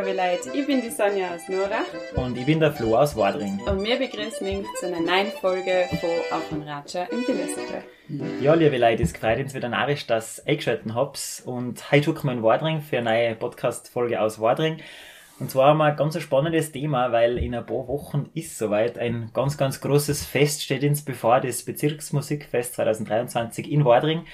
liebe Leute, ich bin die Sonja aus Nora. Und ich bin der Flo aus Wadring. Und wir begrüßen euch zu einer neuen Folge von Auf und Ratscher im Billersitter. Ja, liebe Leute, es freut uns wieder narrisch, dass ihr eingeschaltet habt. Und heute schauen wir in Wadring für eine neue Podcast-Folge aus Wadring. Und zwar haben wir ein ganz spannendes Thema, weil in ein paar Wochen ist soweit ein ganz, ganz großes Fest steht uns bevor, das Bezirksmusikfest 2023 in Wadring.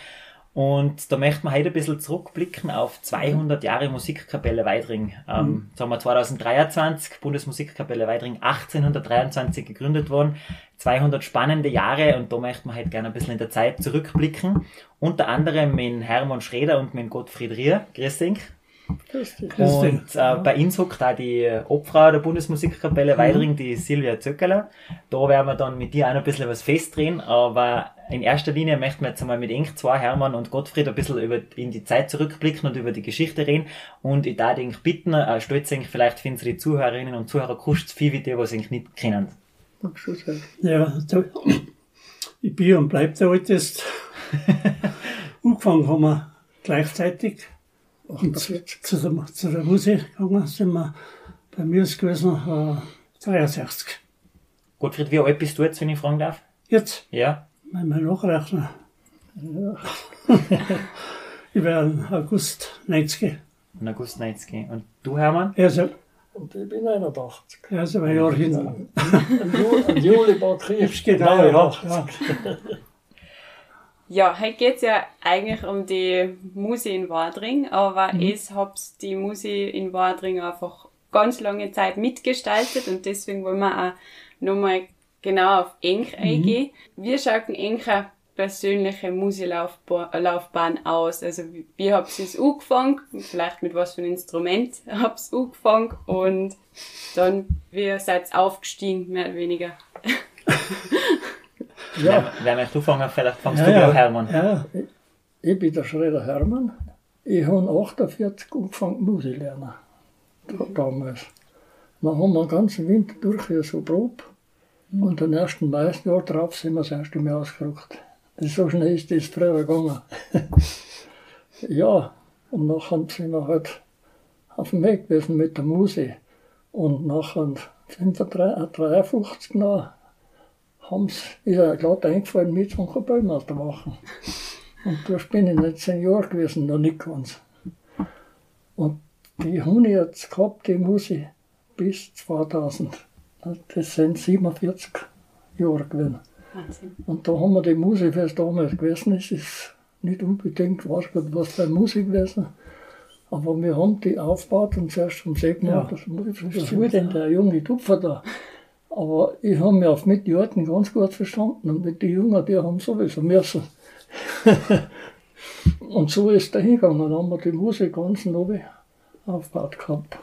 Und da möchten wir heute ein bisschen zurückblicken auf 200 Jahre Musikkapelle Weidring. Ähm, mhm. Jetzt haben wir 2023, Bundesmusikkapelle Weidring 1823 gegründet worden. 200 spannende Jahre und da möchten wir heute gerne ein bisschen in der Zeit zurückblicken. Unter anderem mit Hermann Schreder und mit Gottfried Rier. Grüß dich. Und äh, bei uns hockt da die Obfrau der Bundesmusikkapelle mhm. Weidring, die Silvia Zöckeler. Da werden wir dann mit dir auch noch ein bisschen was festdrehen, aber in erster Linie möchten wir jetzt einmal mit Eng zwei, Hermann und Gottfried, ein bisschen über, in die Zeit zurückblicken und über die Geschichte reden. Und ich darf dich bitten, äh, stolz vielleicht für unsere Zuhörerinnen und Zuhörer kurz viel wie die, was ich nicht kennen. Ja, so, ich bin und bleib der Älteste. Angefangen haben wir gleichzeitig und zu, zu, der, zu der Musik gegangen sind wir bei mir ist gewesen äh, 63. Gottfried, wie alt bist du jetzt, wenn ich fragen darf? Jetzt? Ja. Wenn wir nachrechnen. Ja. ich im August 90. Im August 90. Und du, Hermann? Also, und ich bin 81. Also ein Jahr hin. Ein Juli bald kriegst Genau, ja. Ja. Heute geht es ja eigentlich um die Musik in Wadring, aber mhm. ich habe die Musik in Wadring einfach ganz lange Zeit mitgestaltet und deswegen wollen wir auch nochmal genau auf Enk mhm. eingehen. Wie schaut ein Enker persönliche Musiklaufbahn aus? Also wie, wie habt ihr es angefangen? Vielleicht mit was für einem Instrument habt ihr angefangen? Und dann, wie seid ihr aufgestiegen, mehr oder weniger? Ja. Wer möchte anfangen? Vielleicht fangst ja, du ja, Hermann. Ja, ich bin der Schredder Hermann. Ich habe 48 angefangen Musik lernen. Damals. Dann haben wir den ganzen Winter durch hier so Probe. Und am ersten Jahr drauf sind wir das erste Mal ausgerückt. So schnell ist das früher gegangen. ja, und nachher sind wir halt auf dem Weg gewesen mit der Musik. Und nachher 53 noch haben's, ist er gerade eingefallen, mit zum Kapellmeister machen. Und da bin ich nicht zehn Jahre gewesen, noch nicht ganz. Und die ich jetzt gehabt, die muss ich bis 2000. Das sind 47 Jahre gewesen. Wahnsinn. Und da haben wir die Musik, was damals gewesen ist, ist nicht unbedingt, weiß Gott, was für Musik gewesen. Aber wir haben die aufgebaut und zuerst vom See gemacht. Ja. Was will denn der junge Tupfer da? Aber ich habe mich auf mit den Alten ganz gut verstanden und mit den Jungen, die haben sowieso müssen. und so ist der hingegangen. Dann haben wir die Musik ganz neu aufgebaut gehabt.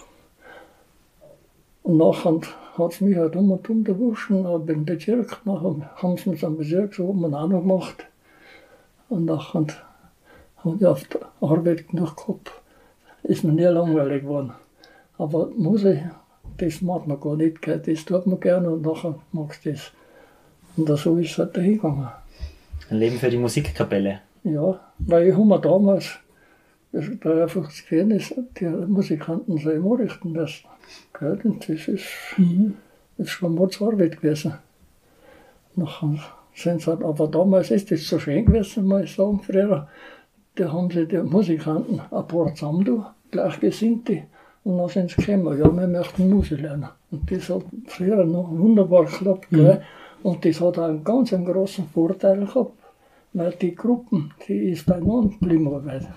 Und nachher hat es mich halt um und um erwuschen, aber im Bezirk, nachher haben sie uns am Bezirk so oben auch noch gemacht. Und nachher habe ich auf der Arbeit genug gehabt. Ist mir nie langweilig geworden. Aber Musik das macht man gar nicht, gell? das tut man gerne und nachher magst du das. Und so ist es halt dahingegangen. Ein Leben für die Musikkapelle. Ja, weil ich habe mir damals, da einfach gesehen ist, die Musikanten selber anrichten müssen. Gell? Und das ist, mhm. das ist schon Arbeit gewesen. Nachher sind sie halt, aber damals ist das so schön gewesen, muss ich sagen, früher. Da haben sie die Musikanten ein paar zusammen, gleichgesinnte, und dann sind sie gekommen, ja, wir möchten Musik lernen. Und das hat früher noch wunderbar geklappt. Mhm. Und das hat auch einen ganz einen großen Vorteil gehabt, weil die Gruppen, die ist beieinander geblieben. Weil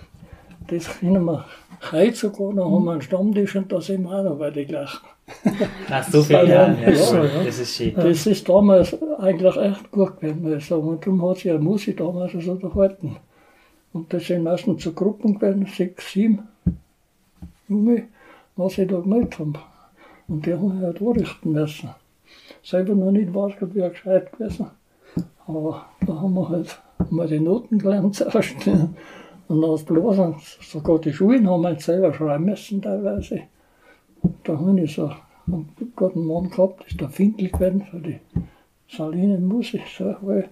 das können wir heute sogar noch haben wir einen Stammtisch und da sind wir auch noch bei den gleichen. Ach, so viel, ja, ja, ja, Das ist schön. Das ist damals eigentlich echt gut gewesen, muss ich sagen. Und darum hat sich ja Musik damals so unterhalten. Und das sind meistens so Gruppen gewesen, sechs, sieben Junge was ich da gemacht habe. Und die haben halt anrichten müssen. Selber noch nicht weiß, wie er gescheit gewesen. Aber da haben wir halt mal die Noten gelernt zuerst. Und das Blasen, sogar die Schulen haben wir selber schreiben müssen teilweise. Da habe ich so einen guten Mann gehabt, ist der Finkel gewesen für die Salinenmusik. So, weil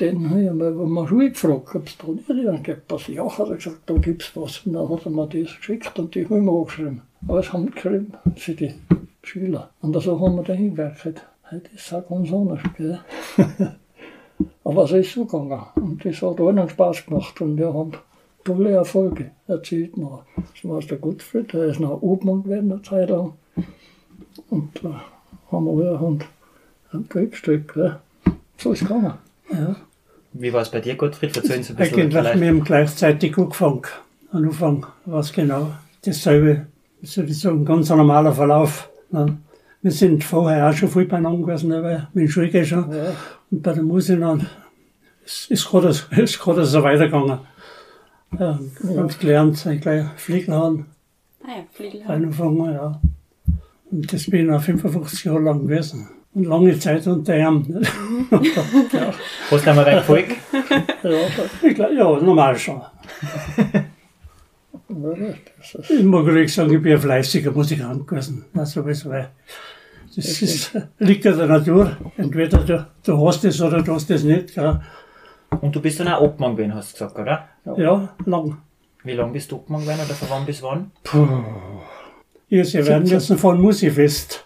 den habe ich mal Schule gefragt, ob es nicht gibt. Was ja, hat er gesagt, da gibt es was. Und dann hat er mir das geschickt und die habe ich mir angeschrieben. alles haben geschrieben für die Schüler. Und so haben wir da hingewerkt. Das ist auch ganz anders, gell? Aber es ist so gegangen. Und das hat allen Spaß gemacht. Und wir haben tolle Erfolge erzielt. So war der Gottfried, der ist noch Obmann gewesen eine Zeit lang. Und da haben wir alle und ein Kriegstück. So ist es gegangen. Ja. Wie war es bei dir, Gottfried? Erzählen Sie ein bisschen. Eigentlich, vielleicht. wir haben gleichzeitig angefangen. Am Anfang war es genau dasselbe, wie soll ich sagen, ganz ein normaler Verlauf. Ja. Wir sind vorher auch schon viel beieinander gewesen, aber mit dem Schulgehen schon. Ja. Und bei der Musik dann ist, ist gerade ist gerade so weitergegangen. Ja, und gelernt, ich gleich Fliegen haben, Ah ja, Fliegelhorn. angefangen, ja. Und das bin ich auch 55 Jahre lang gewesen. Und lange Zeit unter ihm. ja, Hast du einmal gefolgt? Ja, ich glaub, ja, normal schon. das Ich mag ruhig sagen, ich bin ein fleißiger Musikant gewesen. Na, sowieso, weil das ist, liegt in der Natur. Entweder du, du hast es oder du hast es nicht. Gell. Und du bist dann auch Obmann gewesen, hast du gesagt, oder? Ja, lang. Wie lange bist du Obmann gewesen oder von wann bis wann? Ja, sie werden müssen von Musikfest.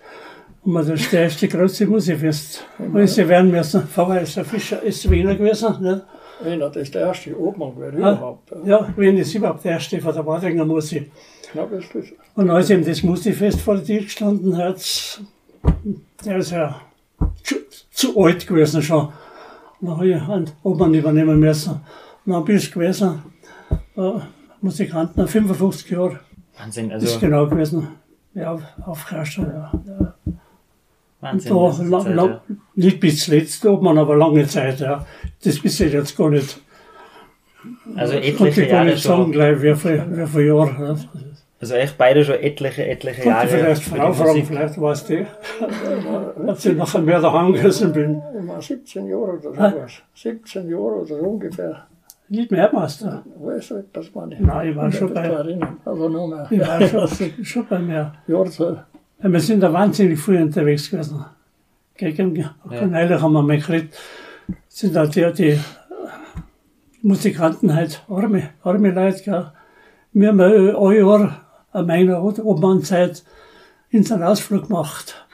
Und das ist der erste große Musikfest. Und sie werden müssen, vorher ist der Fischer, ist Wiener gewesen. Ne? Wiener, das ist der erste Obmann gewesen Ja, überhaupt. ja, Wien ist überhaupt der erste von der Wadringer Musik. Ja, das ist, Und als ihm das Musikfest vor der Tür gestanden hat, der ist ja zu, zu alt gewesen schon. Dann habe ich einen Obmann übernehmen müssen. Und dann bin ich gewesen, äh, Musikanten, 55 Jahre Wahnsinn, ist also genau gewesen. Ja, auf Kastel, ja. ja. Wahnsinn. Da, lang, Zeit, lang, ja. nicht bis zuletzt, Obmann, aber lange Zeit, ja. Das bis ich jetzt gar nicht. Also Konnte etliche ich gar Jahre nicht sagen, schon. gleich, wie viel, wie viele Jahre. Ja. Also echt beide schon etliche, etliche Jahre. vielleicht Frau fragen, vielleicht weiß die. Als ich nachher mehr daheim gewesen bin. ich war 17 Jahre oder sowas. 17 Jahre oder so ungefähr. Nicht mehr Meister. Weiß ich, das war nicht. Nein, ich war schon bei- erinnern. Also nur mehr. Ich war schon, schon bei mir. Jahrzahl. Ja, Wir sind da wahnsinnig früh unterwegs gewesen. Gegen Kanäle haben wir mal gekriegt. Sind da die, die Musikanten halt, arme, arme Leute, gell. Wir haben ein Jahr an meiner Obmannzeit in so einen Ausflug gemacht.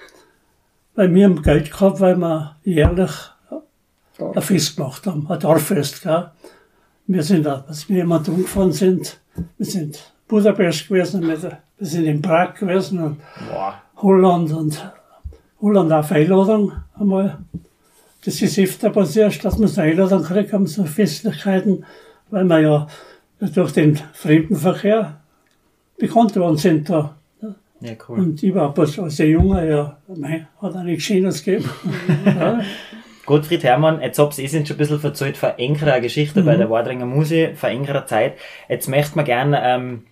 Weil wir haben Geld gehabt, weil wir jährlich ein Fest gemacht haben, ein Dorffest. Gell. Wir sind da, als wir jemand umgefahren sind, wir sind Budapest gewesen, wir wir sind in Prag gewesen und Boah. Holland und Holland auf Einladung einmal. Das ist öfter passiert, dass man so Einladung kriegt, haben so Festlichkeiten, weil wir ja durch den Fremdenverkehr bekannt worden sind da. Ja, cool. Und ich war bloß als ein Junger, ja, mei, hat auch nichts Schönes gegeben. ja. Gottfried Hermann, jetzt hab's eh schon ein bisschen verzeiht von engerer Geschichte bei der Wadringer Musik, von engerer Zeit. Jetzt möchte man gerne ähm,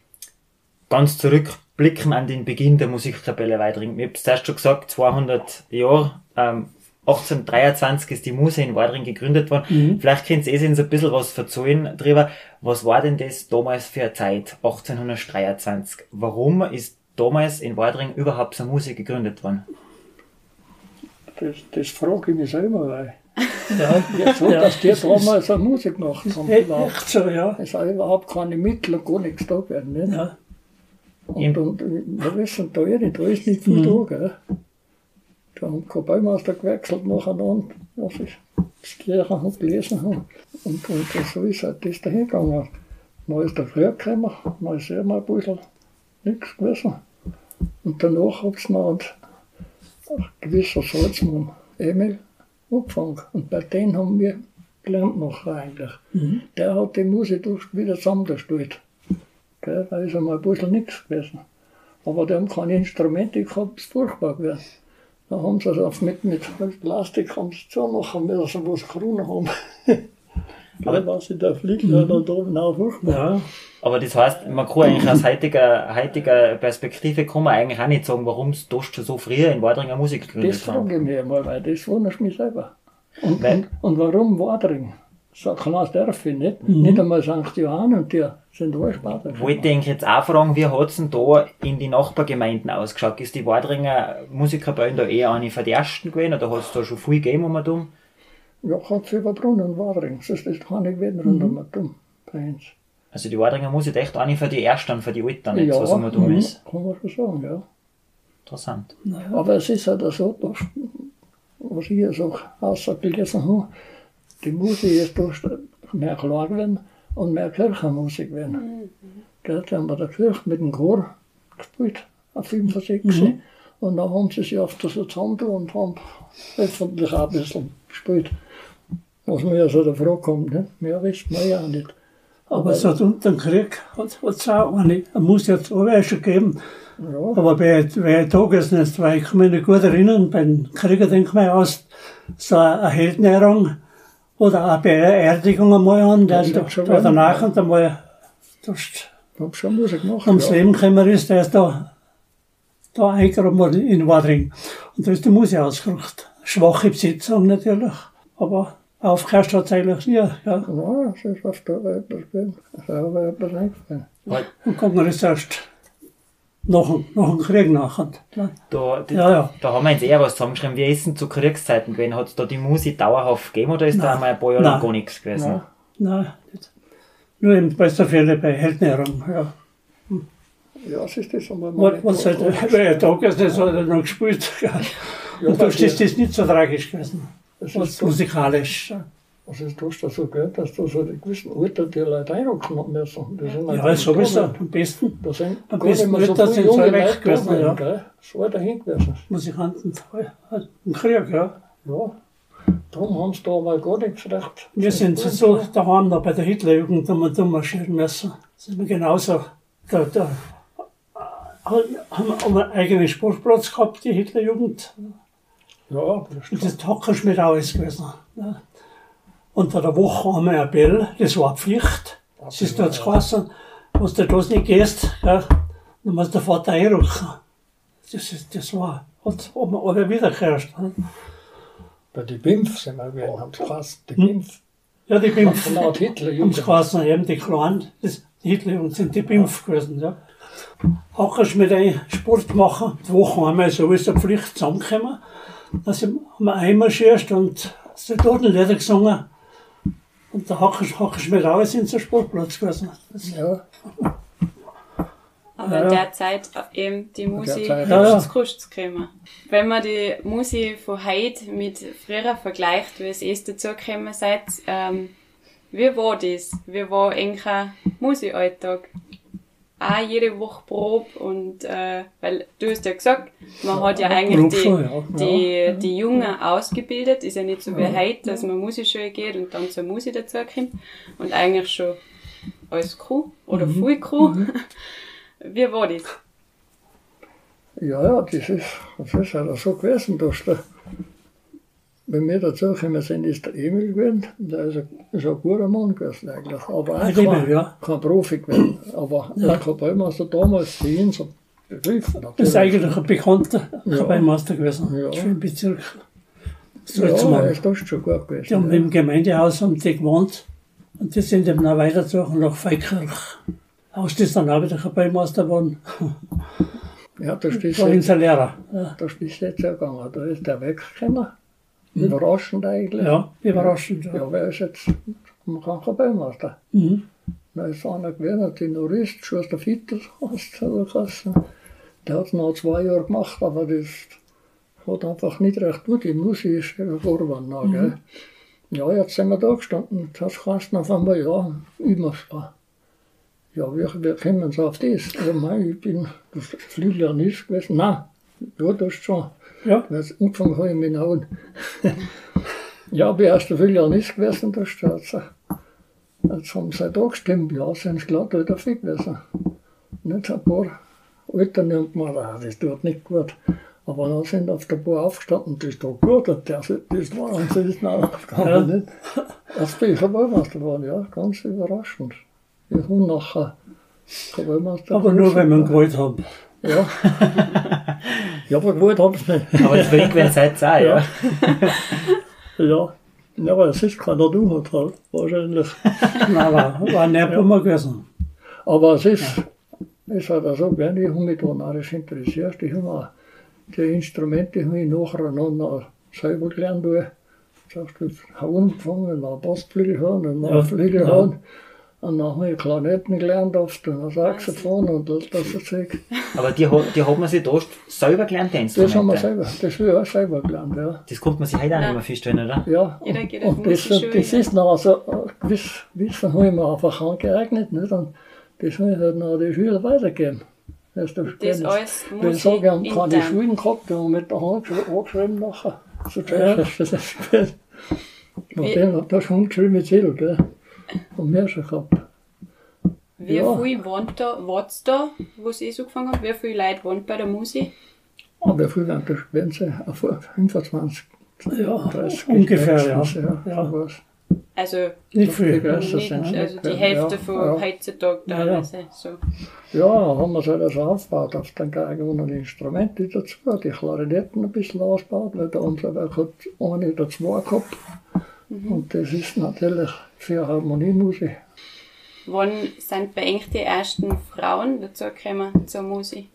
ganz zurückblicken an den Beginn der Musikkapelle Wadring. Ich hab's zuerst schon gesagt, 200 Jahre, ähm, 1823 ist die Muse in Wadring gegründet worden. Vielleicht könnt ihr eh so ein bisschen was verzeihen drüber. Was war denn das damals für eine Zeit, 1823? Warum ist damals in Wadring überhaupt so eine Musik gegründet worden? Das, das frage ich mich selber, weil Ja, jetzt so, Ja. dass die damals eine Musik gemacht haben. echt überhaupt. echt so, ja. Es hat überhaupt keine Mittel und gar nichts da werden. Nicht? ja. Und, und wir wissen da nicht, da ist nicht viel da. Gell? Da haben kein Baumeister gewechselt nacheinander, was ich das Kirche habe gelesen habe. Und, und so ist halt das dahin gegangen. Dann ist der früher gekommen, dann ist immer ein bisschen nichts gewesen. Und danach habe ich noch ein gewisser Salzmann, Emil, angefangen. Und bei denen haben wir gelernt noch eigentlich. Der hat die Musik wieder zusammengestellt. Gell, da ist einmal ein bisschen nichts gewesen. Aber die haben keine Instrumente gehabt, es furchtbar gewesen. Da haben sie also mit, mit Plastik haben sie zumachen müssen, wo sie Kronen haben. In der Fliege da oben auch furchtbar. ja. Aber das heißt, man kann eigentlich aus heutiger, heutiger Perspektive kann man eigentlich auch nicht sagen, warum es da schon so früher in Wadringer Musik Das gegründet haben. frage ich mich einmal, weil das wundert mich selber. Und, und, und warum Wadring? So ein kleines Dörfchen, nicht? Nicht einmal St. Johann und die sind alle Spaten. Wollte ich jetzt auch fragen, wie hat's denn da in die Nachbargemeinden ausgeschaut? Ist die Wadringer Musikerbein da eher eine von den ersten gewesen oder hat's da schon viel gegeben um und um? Ja, hat es über Brunnen und Wadring. Das ist keine gewesen rund um den bei uns. Also die Wadringer Musik echt eine für die Ersten, für die Eltern, nicht ja, so sagen wir dumm mhm, ist. kann man schon sagen, ja. Interessant. Aber es ist halt so, dass, was ich jetzt auch ausgelesen habe, die Musik ist durch mehr klar geworden und mehr Kirchenmusik geworden. Gell, Da haben wir der Kirche mit dem Chor gespielt, auf 65. Und dann haben sie sich auf das zusammen und haben öffentlich auch ein bisschen gespielt. Was mir also der Frage kommt, nicht? mehr wissen wir ja auch nicht. Aber seit unter dem Krieg hat es auch eine, muss jetzt auch schon geben. ja, Aber bei, bei ist, weil ich kann mich nicht gut erinnern, beim Kriegerdenkmal aus, so eine Heldenehrung oder auch bei einer Erdigung einmal an, der Das da, da danach und einmal durch, ich habe schon Musik gemacht. ums ja. Leben gekommen ist, der ist da, da eingegraben worden in Wadring. Und da ist die Musik ausgerückt. Schwache Besetzung natürlich, aber aufgehört hat es eigentlich nie. Ja. Ja, es ist auf der Welt gewesen. Es ist auch etwas eingefallen. Und gucken wir das erst nach, dem- nach dem Krieg nachher. Da, die, Ja, ja. da haben wir jetzt eher was zusammengeschrieben. Wie ist denn zu Kriegszeiten gewesen? Hat es da die Musik dauerhaft gegeben oder ist da Nein. einmal ein paar Jahre lang Nein. gar nichts gewesen? Ja. Nein, nicht. Nur in besten Fällen bei Heldenehrung. Ja. Ja, es ist das einmal Was, was halt, weil da ist, das hat er noch gespielt. Ja. Und da ist das nicht so tragisch gewesen. Es Was ist so, musikalisch. was ist das da so gehört, dass da so die gewissen Alter die Leute haben müssen. Die sind Ja, halt sowieso. gekommen. Am besten Da sind Am besten mehr so sind weg Leute gewesen, gekommen, ja. gell? So war dahin gewesen. Musikanten im Krieg. Ja. Ja. Darum haben sie da mal gar nichts recht. Wir sind so daheim noch bei der Hitlerjugend, da wir da marschieren müssen. Sind wir genauso. Da, da haben haben wir einen eigenen Sportplatz gehabt, die Hitlerjugend. Ja, das Und das Hackerschmied alles gewesen. Ja. Unter der Woche haben wir ein Bell, das war Pflicht. Es ist dort geheißen, wenn du das nicht gehst, ja, dann muss der Vater einrücken. Das, ist, das war, hat, hat man alle wiedergehört. Bei den BIMF sind wir gewesen, haben sie geheißen. Die Hm? BIMF. Ja, die BIMF. Von laut Hitler, Haben sie geheißen, eben die Kleinen, das, die Hitler sind die BIMF gewesen. Ja. Hackerschmied ein Sport machen, die Woche einmal sowieso Pflicht zusammengekommen. Sind- haben wir einmarschiert und sind dort Lieder gesungen. Und der Hacker- Hackerschmied auch sind zum Sportplatz gewesen. Das, Ja, Aber Ja, in ja. der Zeit äh, eben die Musik ja, ja. zu Kost gekommen. Wenn man die Musik von heute mit früher vergleicht, wie es erst dazugekommen seid, ähm, wie war das? Wie war eigentlich ein Musikalltag? Auch jede Woche Probe und, äh, weil du hast ja gesagt, man hat ja eigentlich die, schon, ja. die, die Jungen ausgebildet, ist ja nicht so wie heute, dass man Musikschule geht und dann zur Musik dazukommt und eigentlich schon als Crew oder Mhm. Full Crew. Wie war das? ja, ja, das ist, das ist halt so gewesen, dass der, wenn wir dazugekommen sind, ist der Emil gewesen. Der ist ein, ist ein guter Mann gewesen eigentlich. Aber auch Ein kein, ja. kein Profi gewesen. Aber der Kapellmeister damals für ihn so begriffen. das ist eigentlich ein bekannter Ja. Kapellmeister gewesen. Ja. Schon im Bezirk. Ja, Salzmann. ist das schon gut gewesen. Die haben ja. im Gemeindehaus haben die gewohnt. Und die sind eben auch weitergezogen nach Feikirch. Aus ist dann auch wieder Kapellmeister geworden. Ja, da ist jetzt, Lehrer. Ja, da ist jetzt ja gegangen. Da ist der weggekommen. Überraschend eigentlich. Mhm. ja überraschend. Ja. Ja, wer ist jetzt kein Kapellmeister? Mhm. Da ist einer gewesen, ein Tenorist, Schuster Fitter, der Kasse. Der hat es noch zwei Jahre gemacht, aber das hat einfach nicht recht gut. Die Musik ist vorwärts noch, gell. Ja, jetzt sind wir da gestanden. Das heißt auf einmal, ja, immer so. Ja, wie, wie kommen Sie auf das? Ja, mei, ich bin das Flügellernist gewesen. Nein, ja, das schon. Ja. Weil angefangen habe ich mit Hauen. ja, bin erst der Flügellernist gewesen, da steht sie. Jetzt haben sie da gestimmt, ja, sind sie glatt wieder fit gewesen. Nicht ein paar Alter nimmt man, ah, das tut nicht gut. Aber dann sind auf der Bar aufgestanden, das ist doch gut, und der, das war und das ist nachgegangen. Ja. Nicht? Als bin ich Kapellmeister geworden, ja, ganz überraschend. Ich habe nachher Aber nur, wenn wir geworden. gewollt haben. Ja. ja, aber gewollt haben sie nicht. Aber wenn seid auch, ja. Ja. Ja, aber es ist keiner du hat halt, wahrscheinlich. Nein, war, war nicht ja. gewesen. Aber es ist, ist halt auch so, wenn ich habe mich da narrisch interessiert, ich habe die Instrumente habe ich nacheinander selber gelernt. Du sagst, du Hauen gefangen, dann Bassflügel hauen, dann Ja, Flügel ja. Und dann habe ich Klarinetten gelernt oft und Saxophon und all das Zeug. Aber die, die hat man sich da selber gelernt, die Das haben wir Instrumente. selber, das habe ich auch selber gelernt, ja. Das konnte man sich heute auch nicht mehr feststellen, oder? Ja, auf und das, das ja. ist noch so, äh, gewiss, Wissen habe ich mir einfach angeeignet, nicht? Und das habe ich halt noch an die Schüler weitergegeben. Das ist das Das alles Wenn ich sage, ich habe keine. Schulen gehabt, die haben mit der Hand geschri- angeschrieben nachher. So ja. hast du das gespielt. Nachdem hat das Handgeschrieben mit Zettel, Und mehr schon gehabt. Wie Ja. viel waren da, war's da, wo sie so angefangen haben? Wie viele Leute waren bei der Musik? Aber viel werden das gewesen sein? Auf 25, Ja, 30 ungefähr, ja. höchstens, ja. Ja. sowas. Also Nicht viel. Ja, das nicht, sind also die ja, Hälfte ja, von ja. heutzutage Ja, teilweise. So. Ja, haben wir so das aufgebaut auf den Geigen und die Instrumente dazu, die Klarinetten ein bisschen ausgebaut, weil der unsere hat eine oder zwei gehabt. Und das ist natürlich für Harmoniemusik. Wann sind bei euch die ersten Frauen dazu gekommen zur Musik?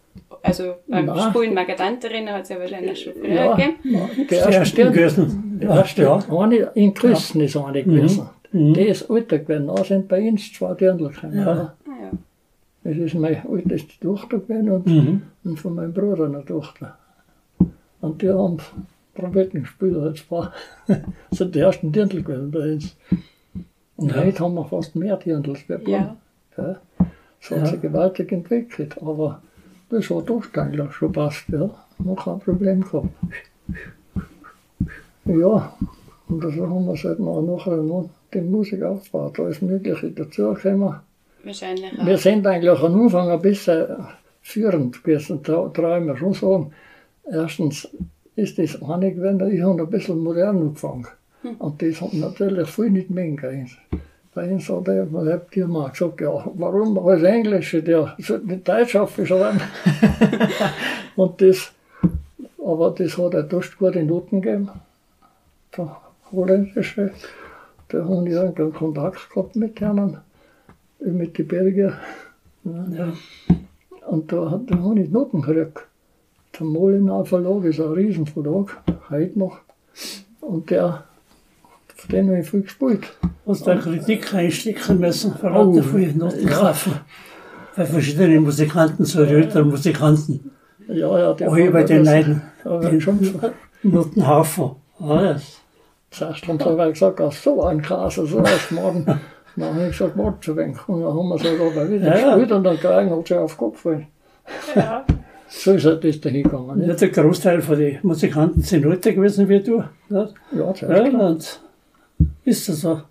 Also beim Nein. Spielen Margadanterinnen hat es ja wahrscheinlich schon früher Ja, gegeben. die Die gewesen. die Ja, erste, ja. eine in Grüßen ist eine gewesen. Mhm. Die ist älter gewesen, da sind bei uns zwei Dirndl gekommen. Ja. Ja. Ah, ja. Das ist meine älteste Tochter gewesen und, Mhm. und von meinem Bruder eine Tochter. Und die haben Gespielt, als paar. Das sind die ersten Dirndl gewesen bei uns. Und Ja. heute haben wir fast mehr Dirndls Blum. Ja. Ja. Das hat Ja. sich gewaltig entwickelt, aber das hat doch eigentlich schon passt, ja. Noch kein Problem gehabt. Ja, und so haben wir seit noch nachher noch die Musik aufgebaut, alles Mögliche dazugekommen. Wahrscheinlich Wir auch. sind eigentlich am Anfang ein bisschen führend gewesen, traue ich mir schon sagen. Erstens ist das eine gewesen, ich habe ein bisschen modern angefangen. Und das hat natürlich viel nicht mehr gekriegt. Bei uns hat er, man hat mal gesagt, ja, warum als Englische, der sollte nicht Deutsch aufgeschrieben. Und das, aber das hat er durch gute Noten gegeben. Der holländische, da haben die irgendeinen Kontakt gehabt mit denen, mit den Belgiern. Ja. Und da, da habe ich Noten gekriegt. Der Molenau Verlag ist ein Riesenverlag, heute noch. Und der, von dem habe ich viel gespielt. Hast du eine Kritik einstecken müssen, Oh, verraten viele Noten kaufen. Bei verschiedenen Musikanten, so älteren Musikanten. Ja, ja, der Auch hier bei den Leuten, Aber den schon, Notenhaufen. Alles. zuerst haben sie aber gesagt, ach, so ein Kasse, so was morgen. Dann habe ich gesagt, warte zu wenig. Und dann haben wir so dabei wieder Ja, ja. gespielt und dann kriegen hat sie auf den Kopf gefallen. Ja. So ist das dahin gegangen. Ja, der Großteil von den Musikanten sind älter gewesen wie du. Nicht? Ja, zuerst Ja, und ist das so.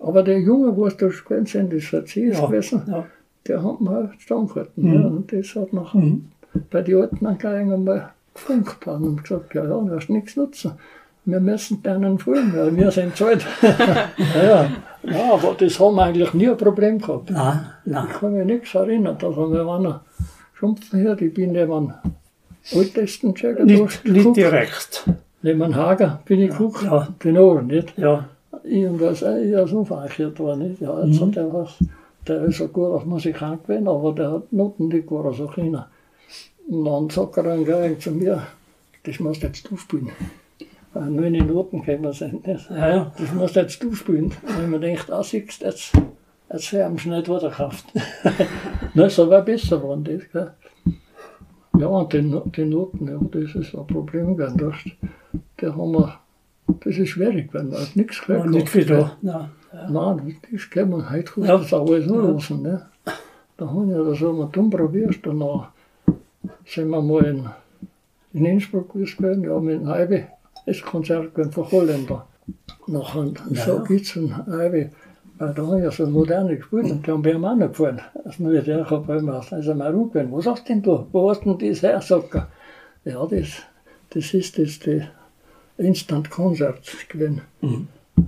Aber der Junge, wo es da gespielt sind, das hat sie Ja, gewesen. ja. der hat mal zusammengehalten. Ja, und das hat nachher Mhm. bei den Alten dann einmal haben und gesagt, ja, ja, du hast nichts nutzen. Wir müssen denen folgen, weil wir sind zahlt. ja, ja. ja, aber das haben wir eigentlich nie ein Problem gehabt. Nein, nein. Ich kann mich nichts erinnern, dass wir waren Schumpfen hier, ich bin neben ältesten Checker Nicht, nicht direkt. Neben Hager bin ich geguckt, Ja. den Ohren, nicht? Ja, Irgendwas, äh, ja, so verkehrt war nicht. Ja, jetzt hat er was, der ist ein guter Musikant gewesen, aber der hat Noten nicht gut so können. Und dann sagt er dann gleich zu mir, das musst jetzt du spielen. Weil nur in die Noten können sind. Nicht? ja, ja. Das musst jetzt du spielen. Und wenn man denkt, ah, siehst du, jetzt, jetzt haben sie nicht weitergekauft. Nein, so war besser geworden, das, gell. Ja, und die, die Noten, ja, das ist ein Problem gewesen. Das, der haben wir, das ist schwierig, wenn man hat nichts ja gehört. nicht viel da. Nein. Nein, das kein man heute kann Ja. das alles nur lassen. Ne? Da haben wir das einmal dumm probiert. Danach sind wir mal in, in Innsbruck gewesen, ja, mit dem Eibe, das Konzert gewesen von Holländer. Nachher so geht's ein Eibe, weil da haben wir so moderne gespielt und die haben mir auch noch gefallen. Das muss ich dir auch beim Maß. Also mal rumgehen, was hast denn du? Wo hast denn das her? Sagt er. Ja, das, das ist jetzt die Instant Konzert gewesen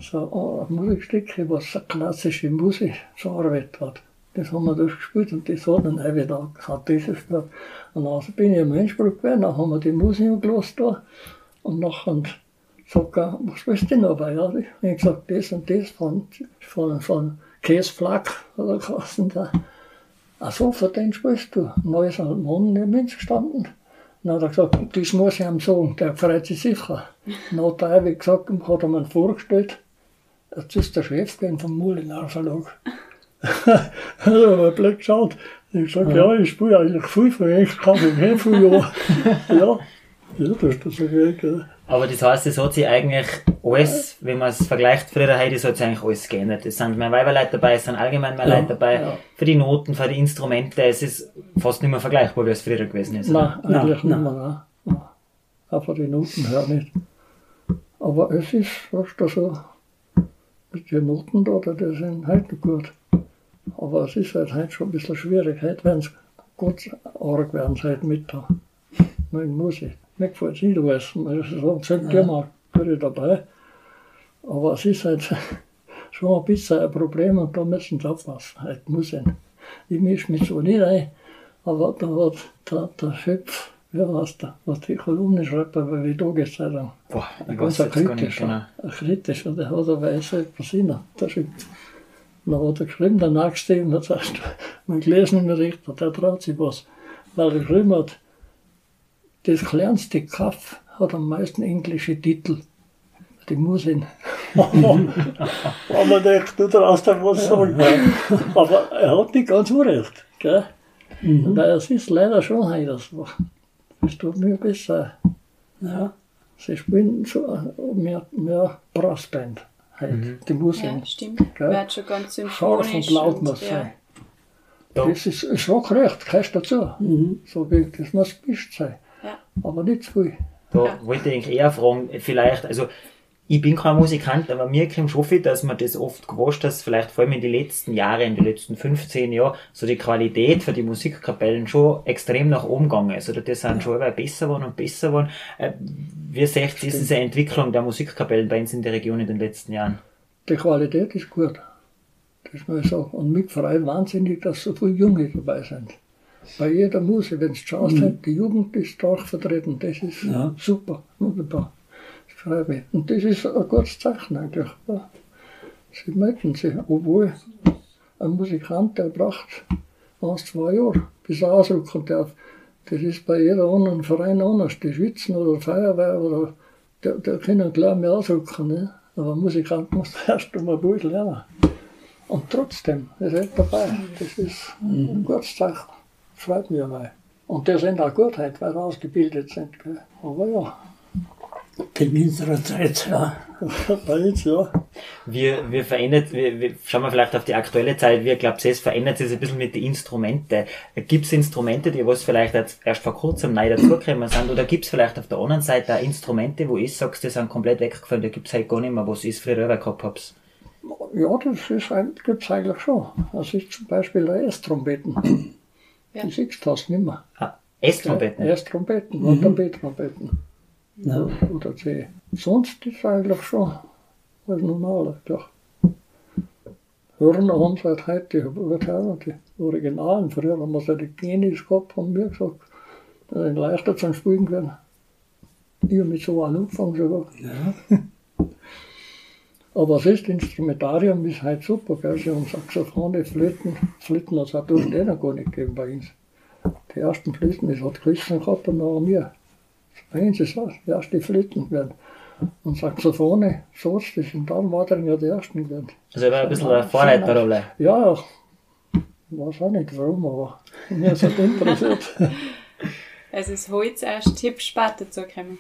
so ein Musikstück, was eine klassische Musik verarbeitet hat. Das haben wir durchgespielt und das hat dann auch wieder hat das. Und dann bin ich im Innsbruck gewesen, dann haben wir die Musik gelassen da. Und nachher sagt er, was willst du denn dabei? Ja, ich habe gesagt, das und das von, von, von Käseflack oder Kassen da. Ach so, von dem spielst du. Und dann ist ein Mann neben uns gestanden. Dann hat er gesagt, das muss ich ihm sagen, der freut sich sicher. Dann hat er wie gesagt, hat er mir vorgestellt, jetzt ist der Chef vom Mulinar Verlag. also, aber blöd geschaut. Ich sag, ja, ich spiele eigentlich viel für echt, kann ich nicht viel, ja. ja, ja, das ist das gell. Aber das heißt, es hat sich eigentlich alles, wenn man es vergleicht, früher heute, es hat sich eigentlich alles geändert. Es sind mehr Weiberleute dabei, es sind allgemein mehr Ja, Leute dabei. ja. Für die Noten, für die Instrumente, es ist fast nicht mehr vergleichbar, wie es früher gewesen ist. Nein, Nein, eigentlich nein. nicht mehr, nein. Auch von den Noten her nicht. Aber es ist, du, so, mit den Noten da, die sind heute gut. Aber es ist halt heute schon ein bisschen schwierig. Heute werden es Gott arg werden sie heute mit der neuen Musik. Mir gefällt es nicht. Man sagt, sind ja. immer gute dabei. Aber es ist halt schon ein bisschen ein Problem und da müssen sie aufpassen. Halt müssen. Ich mische mich so nicht ein, aber da hat der, der Schöpf, wer heißt der, was die Kolumne schreibt, bei wie da Zeitung. Boah, ich Ein weiß jetzt gar nicht genau. ein kritischer, der hat aber weiße Persina, der schreibt. Dann hat er geschrieben, der nächste, und das heißt, man gelesen der Richter, der traut sich was, weil er geschrieben hat, das kleinste Kaff hat am meisten englische Titel. Die ihn. aber der tut er aus dem was sagen. Aber er hat nicht ganz unrecht. Gell? Weil es ist leider schon heute so. Es tut mir besser. Ja. Sie spielen so äh, mehr, mehr Brassband. Halt. Die Musik. Ja, stimmt. Gell? Wird schon ganz Scharf symphonisch. und laut muss ja. sein. Da, Das ist ein Schwachrecht, kannst du dazu. So wie, das muss gemischt sein. Aber nicht zu viel. da Ja. wollte ich eigentlich eher fragen, vielleicht, also, ich bin kein Musikant, aber mir kommt schon viel, dass man das oft gewusst hat, vielleicht vor allem in den letzten Jahren, in den letzten 15 Jahren, so die Qualität für die Musikkapellen schon extrem nach oben gegangen ist. Oder das sind schon immer besser geworden und besser geworden. Äh, Wie seht ihr diese Entwicklung der Musikkapellen bei uns in der Region in den letzten Jahren? Die Qualität ist gut. Das muss ich sagen. Und mich freut wahnsinnig, dass so viele Junge dabei sind. Bei jeder Musik, wenn du schaust, die Jugend ist stark vertreten. Das ist Ja. super, wunderbar. Das freut mich. Und das ist ein gutes Zeichen eigentlich. Ja. Sie merken sich, obwohl ein Musikant, der braucht eins, zwei Jahre, bis er ausrücken darf. Das ist bei jeder anderen Verein anders. Die Schwitzen oder Feuerwehr oder der, der können gleich mehr ausrücken. Ne? Aber ein Musikant muss erst einmal gut lernen. Und trotzdem, er ist dabei. Das ist ein gutes Zeichen. Freut mich einmal. Und die sind auch gut heute, weil sie ausgebildet sind. Gell? Aber ja, In unserer Zeit, ja. bei uns ja. Wie, wie verändert, wie, wie, schauen wir vielleicht auf die aktuelle Zeit, wie glaubt es verändert sich ein bisschen mit den Instrumenten? Gibt es Instrumente, die was vielleicht erst vor kurzem neu dazugekommen sind, oder gibt es vielleicht auf der anderen Seite auch Instrumente, wo ich sagst, die sind komplett weggefallen, da gibt es halt gar nicht mehr, was ich früher auch gehabt hab's? Ja, das ist ein, gibt's eigentlich schon. Das ist zum Beispiel der S-Trompeten. Ja. Die siehst du fast nicht mehr. Ah, S-Trompeten. S-Trompeten oder B-Trompeten. ja. Oder C. Sonst ist eigentlich schon was Normales, doch. Hören haben sie halt heute, die, Urteile, die Originalen. Früher haben wir so die Genis gehabt, haben wir gesagt, das ist leichter zum Spielen gewesen. Ich habe mit so einem Anfang sogar. Aber das ist Instrumentarium ist halt super, gell? Sie haben Saxophone, Flöten, Flöten hat es auch durch den gar nicht gegeben bei uns. Die ersten Flöten, das hat Christian gehabt und nachher mir. Bei uns ist das, die erste Flöten werden. Und Saxophone, Soz, das sind dann Wadringer die ersten gewesen. Also war ein bisschen eine Vorreiterrolle. Ja, weiß auch nicht warum, aber mir ist das interessiert. Es ist heute erst Tippspät dazugekommen.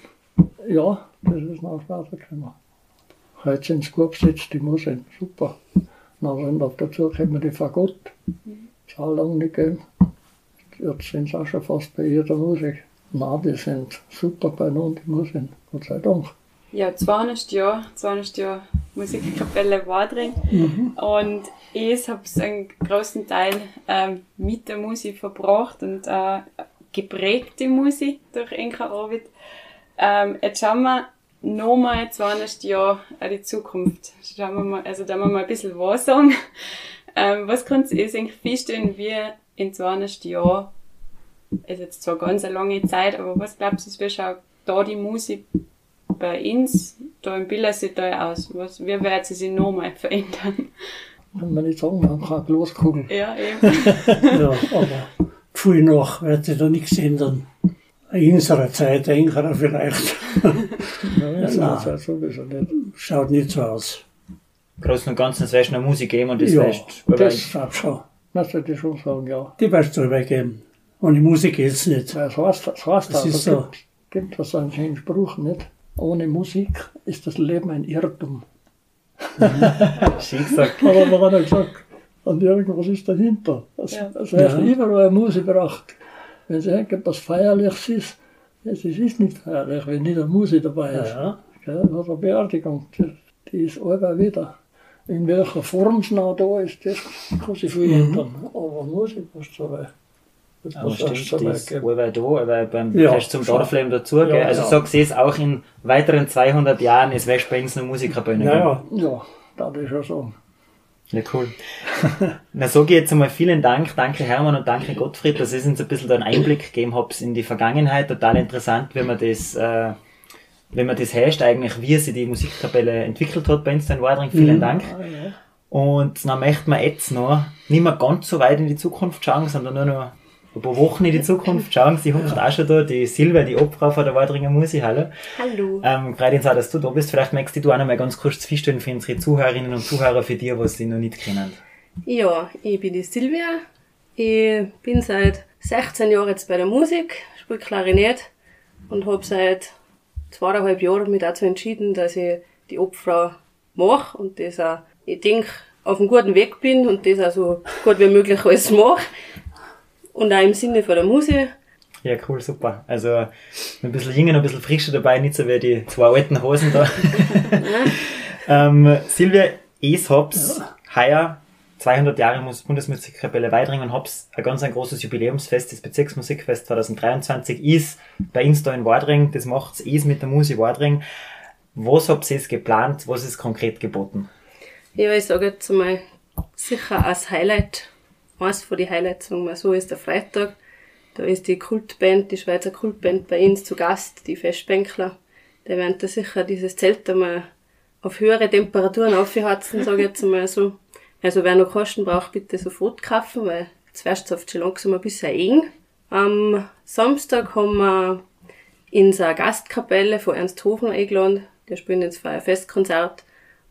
ja, das ist noch später gekommen. Heute sind es gut besetzt, die Musik, super. Dann sind noch dazu gekommen die Fagott. Das hat lange nicht gegeben. Jetzt sind sie auch schon fast bei jeder Musik. Nein, die sind super bei uns, die Musik, Gott sei Dank. Ja, 200 Jahre, 200 Jahre Musikkapelle Wadring. Und ich habe einen großen Teil ähm, mit der Musik verbracht und äh, geprägt die Musik durch Enka Arbeit. Ähm, jetzt schauen wir nochmal 200 Jahre in die Zukunft. Schauen wir mal, also da wir mal ein bisschen was sagen. Ähm, was kannst du eigentlich feststellen, wie in 200 Jahren, ist jetzt zwar ganz eine lange Zeit, aber was glaubst du, wie schaut da die Musik bei uns, da im Billersetal aus? Was, wie wird sie sich nochmal verändern? Kann man nicht sagen, man kann Glaskugel. Ja, eben. ja, aber viel noch wird sich da nichts ändern. In unserer Zeit, engerer vielleicht, Ja, ist halt sowieso nicht. schaut nicht so aus. Großen und Ganzen, es wirst noch Musik geben und das Ja, wirst Das hab schon. Das würde ich schon sagen, ja. Die wirst du übergeben. Ohne Musik geht's nicht. Das heißt, das heißt Das also, ist so. gibt, gibt das einen schönen Spruch, nicht? Ohne Musik ist das Leben ein Irrtum. schön gesagt. Hat aber einer gesagt, und irgendwas ist dahinter. Das, Ja. das heißt, Ja. überall Musik braucht. Wenn es irgendwas Feierliches ist, es ist nicht feierlich, wenn nicht eine Musik dabei ist. Ja. Gell, oder eine Beerdigung, die, ist allweil wieder. In welcher Form es noch da ist, das kann sich viel ändern. Aber Musik muss so weit. Das Aber stimmt, so die weit ist allweil da, aber beim Ja, Fest zum. Dorfleben dazu? Ja, Also ja. sag sie es auch in weiteren 200 Jahren, bei uns noch Musikerbühne geben. Naja, Ja, das ist ja so. Ja, cool. Na, sage ich jetzt einmal vielen Dank. Danke Hermann und danke Gottfried, dass ihr uns ein bisschen da einen Einblick gegeben habt in die Vergangenheit. Total interessant, wenn man das, äh, wenn man das herrscht, eigentlich, wie sich die Musikkapelle entwickelt hat bei uns in Wadring. Vielen Dank. Ah, ja. Und dann möchten wir jetzt noch nicht mehr ganz so weit in die Zukunft schauen, sondern nur noch ein paar Wochen in die Zukunft schauen. Sie hockt auch schon da, die Silvia, die Obfrau von der Wadringer Musik. Hallo. Hallo. Ähm, gerade uns auch, dass du da bist. Vielleicht möchtest du auch noch mal ganz kurz feststellen für unsere Zuhörerinnen und Zuhörer, für die, was sie noch nicht kennen. Ja, ich bin die Silvia. Ich bin seit 16 Jahren jetzt bei der Musik, spiele Klarinett und habe seit zweieinhalb Jahren mich dazu entschieden, dass ich die Obfrau mache und das auch, ich denke, auf einem guten Weg bin und das auch so gut wie möglich alles mache. Und auch im Sinne von der Musik. Ja, cool, super. Also ein bisschen jünger, ein bisschen frischer dabei, nicht so wie die zwei alten Hosen da. ähm, Silvia, ich hab's heuer 200 Jahre Mus- Bundesmusikkapelle Weidring und hab's ein ganz ein großes Jubiläumsfest, das Bezirksmusikfest 2023 ist bei uns da in Wadring. Das macht's ist mit der Musik Wadring. Was habt ihr jetzt geplant? Was ist konkret geboten? Ja, ich sage jetzt mal, sicher als Highlight, eins von den Highlights, sagen wir so, ist der Freitag. Da ist die Kultband, die Schweizer Kultband bei uns zu Gast, die Festbänkler. Die werden da sicher dieses Zelt einmal auf höhere Temperaturen aufheizen, sage ich jetzt mal so. Also wer noch Kosten braucht, bitte sofort kaufen, weil jetzt wär's oft schon langsam ein bisschen eng. Am Samstag haben wir in so einer Gastkapelle von Ernst Hofner eingeladen. Der spielt jetzt für ein Festkonzert.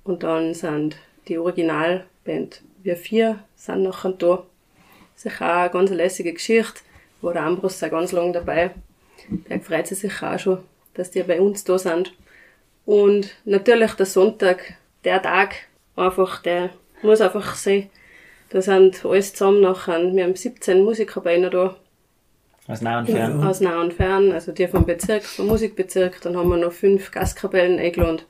Und dann sind die Originalband, wir vier, sind nachher da. Sicher auch eine ganz lässige Geschichte. War der Ambros auch ganz lang dabei. Der freut sich auch schon, dass die bei uns da sind. Und natürlich der Sonntag, der Tag, einfach, der muss einfach sein. Da sind alles zusammen nachher. Wir haben 17 Musiker bei ihnen da Aus nah und fern. aus nah und fern, also die vom Bezirk, vom Musikbezirk. Dann haben wir noch fünf Gastkapellen eingeladen.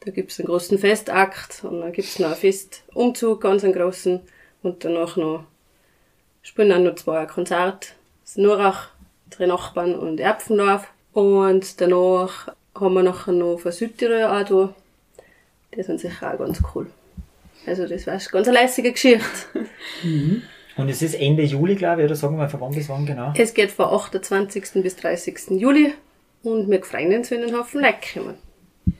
Da gibt's einen großen Festakt und dann gibt's noch einen Festumzug, ganz einen großen. Und danach noch spielen dann noch zwei Konzerte. Das Nurach, drei Nachbarn und Erpfendorf. Und danach haben wir nachher noch von Südtirol auch. Die sind sicher auch ganz cool. Also das war ganz eine lässige Geschichte. Und es ist Ende Juli, glaube ich, oder sagen wir von wann bis wann genau? Es geht von 28. bis 30. Juli und wir freuen uns, wenn ein Haufen Leute kommen.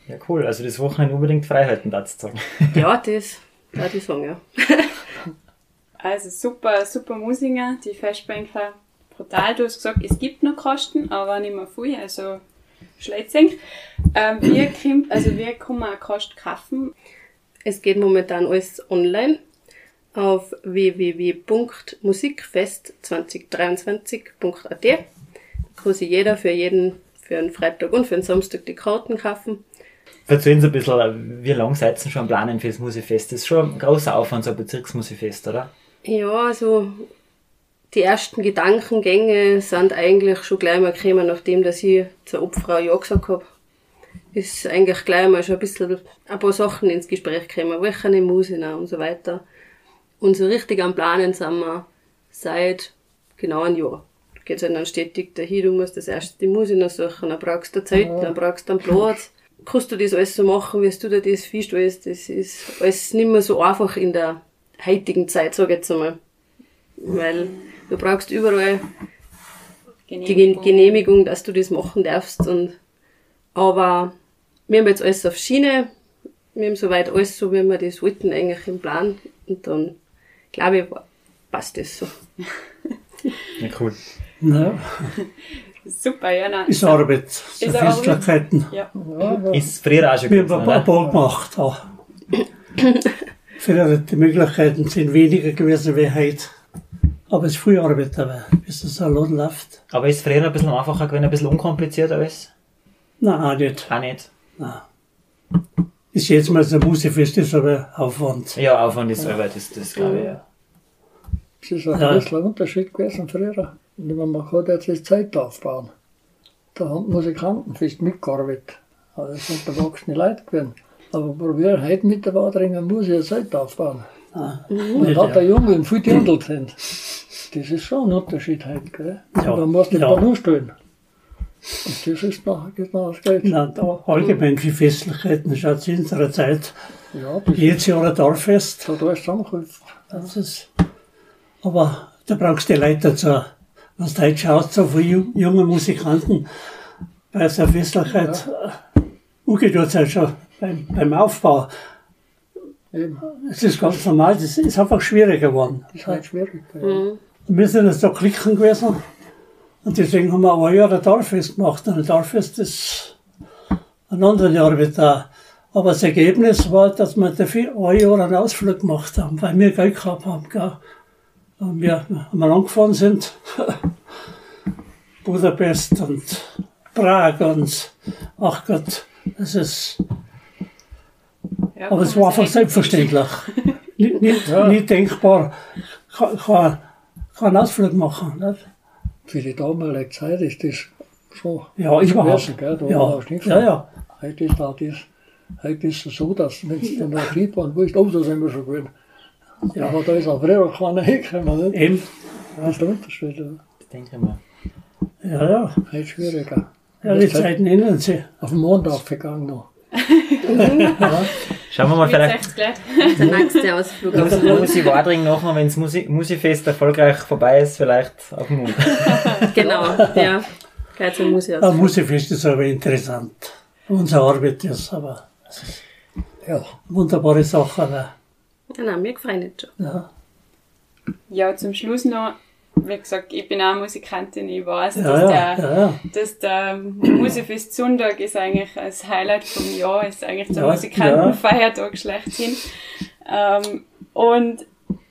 Ja, cool. Also das Wochenende unbedingt frei halten, dazu sagen. Ja, das würde ich sagen, ja. Also super, super Musiker, die Festbänkler. Brutal, du hast gesagt, es gibt noch Kosten, aber nicht mehr viel, also schletzig. Ähm, wie kommt, also wie kann man eine Kost kaufen? Es geht momentan alles online auf www.musikfest2023.at. Da kann sich jeder für jeden, für einen Freitag und für einen Samstag die Karten kaufen. Erzählen Sie ein bisschen, wie lange seid ihr schon am Planen für das Musikfest? Das ist schon ein großer Aufwand, so ein Bezirksmusikfest, oder? Ja, also die ersten Gedankengänge sind eigentlich schon gleich mal gekommen, nachdem dass ich zur Obfrau Ja gesagt habe. Ist eigentlich gleich mal schon ein bisschen ein paar Sachen ins Gespräch gekommen, welche noch und so weiter. Und so richtig am Planen sind wir seit genau einem Jahr. Geht halt dann stetig dahin, du musst das erst die Musik noch suchen, dann brauchst du Zeit, dann brauchst du einen Platz. Kannst du das alles so machen, wie du dir das vorstellst? Das ist alles nicht mehr so einfach in der heutigen Zeit, sag ich jetzt einmal. Weil du brauchst überall die Gen- Genehmigung, dass du das machen darfst. Und, aber wir haben jetzt alles auf Schiene. Wir haben soweit alles so, wie wir das wollten, eigentlich im Plan. Und dann, glaube ich, passt das so. Ja, cool. Na, Super, ja, nein. ist Arbeit. So Ist Arbeit. Festlichkeiten. Ja. Ist früher auch schon Wir haben ein paar gemacht. Auch. Früher die Möglichkeiten sind weniger gewesen wie heute. Aber es ist viel Arbeit dabei, bis der Salon läuft. Aber ist früher ein bisschen einfacher gewesen, ein bisschen unkomplizierter alles? Nein, auch nicht. Auch nicht. Nein. Ist jetzt mal so ein Musikfest, ist aber Aufwand. Ja, Aufwand ist selber, das, das glaube ich, ja. Es ist ein Ja. bisschen ein Unterschied gewesen früher. Und Man kann jetzt die Zeit aufbauen. Da haben Musikanten fest mitgearbeitet. Aber das sind erwachsene Leute gewesen. Aber probier heute mit der Wadringer muss ich eine Zeit aufbauen. Ah, Man nicht, hat ja. der Junge und viel Dirndl gesehen. Das ist schon ein Unterschied heute, gell? Ja, Da musst du ja. ja. dann umstellen. Und das ist noch, geht noch das Geld. Nein, da allgemein für Festlichkeiten schaut in unserer Zeit Ja, jedes Jahr ein Dorffest. hat alles zusammengeholfen. Das ist, aber da brauchst du die Leute dazu. Wenn du heute schaust, so viele ju- junge Musikanten bei so einer Festlichkeit, ja. ungeduld sind schon beim, beim Aufbau. Eben, Es ist ganz normal, das ist einfach schwieriger geworden. das ist halt schwierig. Mhm. Wir sind jetzt da klicken gewesen und deswegen haben wir ein Jahr ein Dorffest gemacht. Und ein Dorffest ist eine andere Arbeit da. Aber das Ergebnis war, dass wir dafür ein Jahr einen Ausflug gemacht haben, weil wir Geld gehabt haben. Gell. Und wir einmal angefahren sind, Budapest und Prag und ach Gott, das ist, Ja, aber es kann war einfach selbstverständlich. nicht, nicht, nicht denkbar, kann, kann, kann einen Ausflug machen. Nicht? Für die damalige Zeit ist das schon Ja, überhaupt. gewesen, gell? Da Ja, war es ja, ja. Heute ist das, heute ist es so, dass wenn du dann auf Skifahren willst, oh, da sind wir schon gewesen. Ja, aber da ist auch früher keiner hingekommen, nicht? Eben. Das ist der Unterschied. Ja. Das denke ich mir. Ja, ja. Heute ist schwieriger. Ja, die Zeiten ändern sich. Auf den Mond aufgegangen noch. Schauen wir mal vielleicht, 60 Leute. Der nächste Ausflug muss, den muss ich Wadring nachher, wenn das Musi Musifest erfolgreich vorbei ist, vielleicht auf dem Mond. Genau, ja. Geht zum Ein Museum. Musikfest ist aber interessant. Unsere Arbeit ist aber Ja, eine wunderbare Sache. Aber, Ja, nein, mir gefällt nicht schon. ja, Ja, zum Schluss noch, wie gesagt, ich bin auch Musikantin, ich weiß, ja, dass, der, ja, ja. dass der Musikfest Sonntag ist eigentlich das Highlight vom Jahr, ist eigentlich der Musikantenfeiertag schlechthin. Ähm, und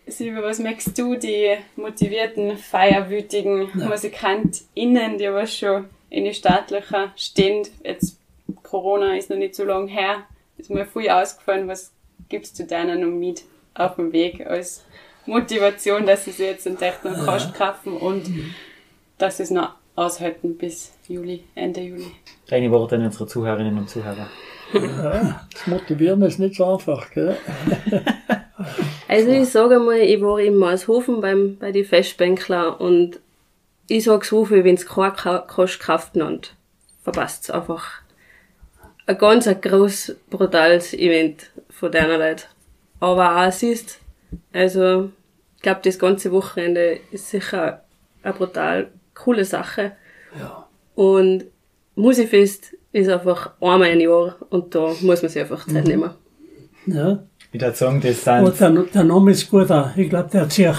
Silvia, was merkst du, die motivierten, feierwütigen MusikantInnen, die aber schon in die staatlichen stehen, jetzt Corona ist noch nicht so lange her, ist mir viel ausgefallen, was gibst du denen noch mit auf dem Weg als Motivation, dass sie sich jetzt echt noch Kost kaufen und dass sie es noch aushalten bis Juli, Ende Juli. Kleine Worte an unsere Zuhörerinnen und Zuhörer. das Motivieren ist nicht so einfach, gell? Also ich sage mal, ich war in Marshofen beim, bei den Festbänkler und ich sage so viel, wenn es keine Ka- Kost kauft und verpasst einfach ein ganz ein groß, brutales Event von deiner Leute. Aber auch siehst, also ich glaube, das ganze Wochenende ist sicher eine brutal coole Sache. Ja. Und Musikfest ist einfach einmal ein Jahr und da muss man sich einfach Zeit nehmen. ja. Ich würde sagen, das sind, der, der Name ist gut auch. Ich glaube, der zieht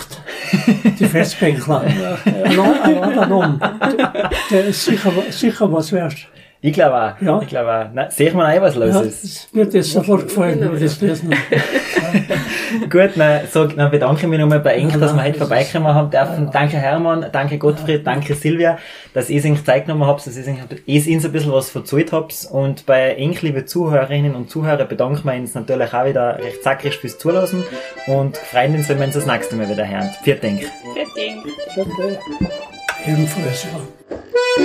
die Festbänkler. Ein anderer Name. Der ist sicher, sicher was wert. Ich glaube auch, Ja. ich glaube auch. Na, sehe ich mal ein, was los Ja, ist. das wird dir sofort gefallen, wenn du das lesen. Gut, dann, sag, dann bedanke ich mich nochmal bei Enk, Ja, dass wir das heute vorbeikommen haben dürfen. Danke Hermann, danke Gottfried, danke Silvia, dass ihr euch Zeit genommen habt, dass ihr uns ein bisschen was verzeiht habt. Und bei Enk, liebe Zuhörerinnen und Zuhörer, bedanken wir uns natürlich auch wieder recht sakrisch fürs Zulassen und freuen uns, wenn wir uns das nächste Mal wieder hören. Vielen Dank. Fertig. Okay. Ebenfalls, ja.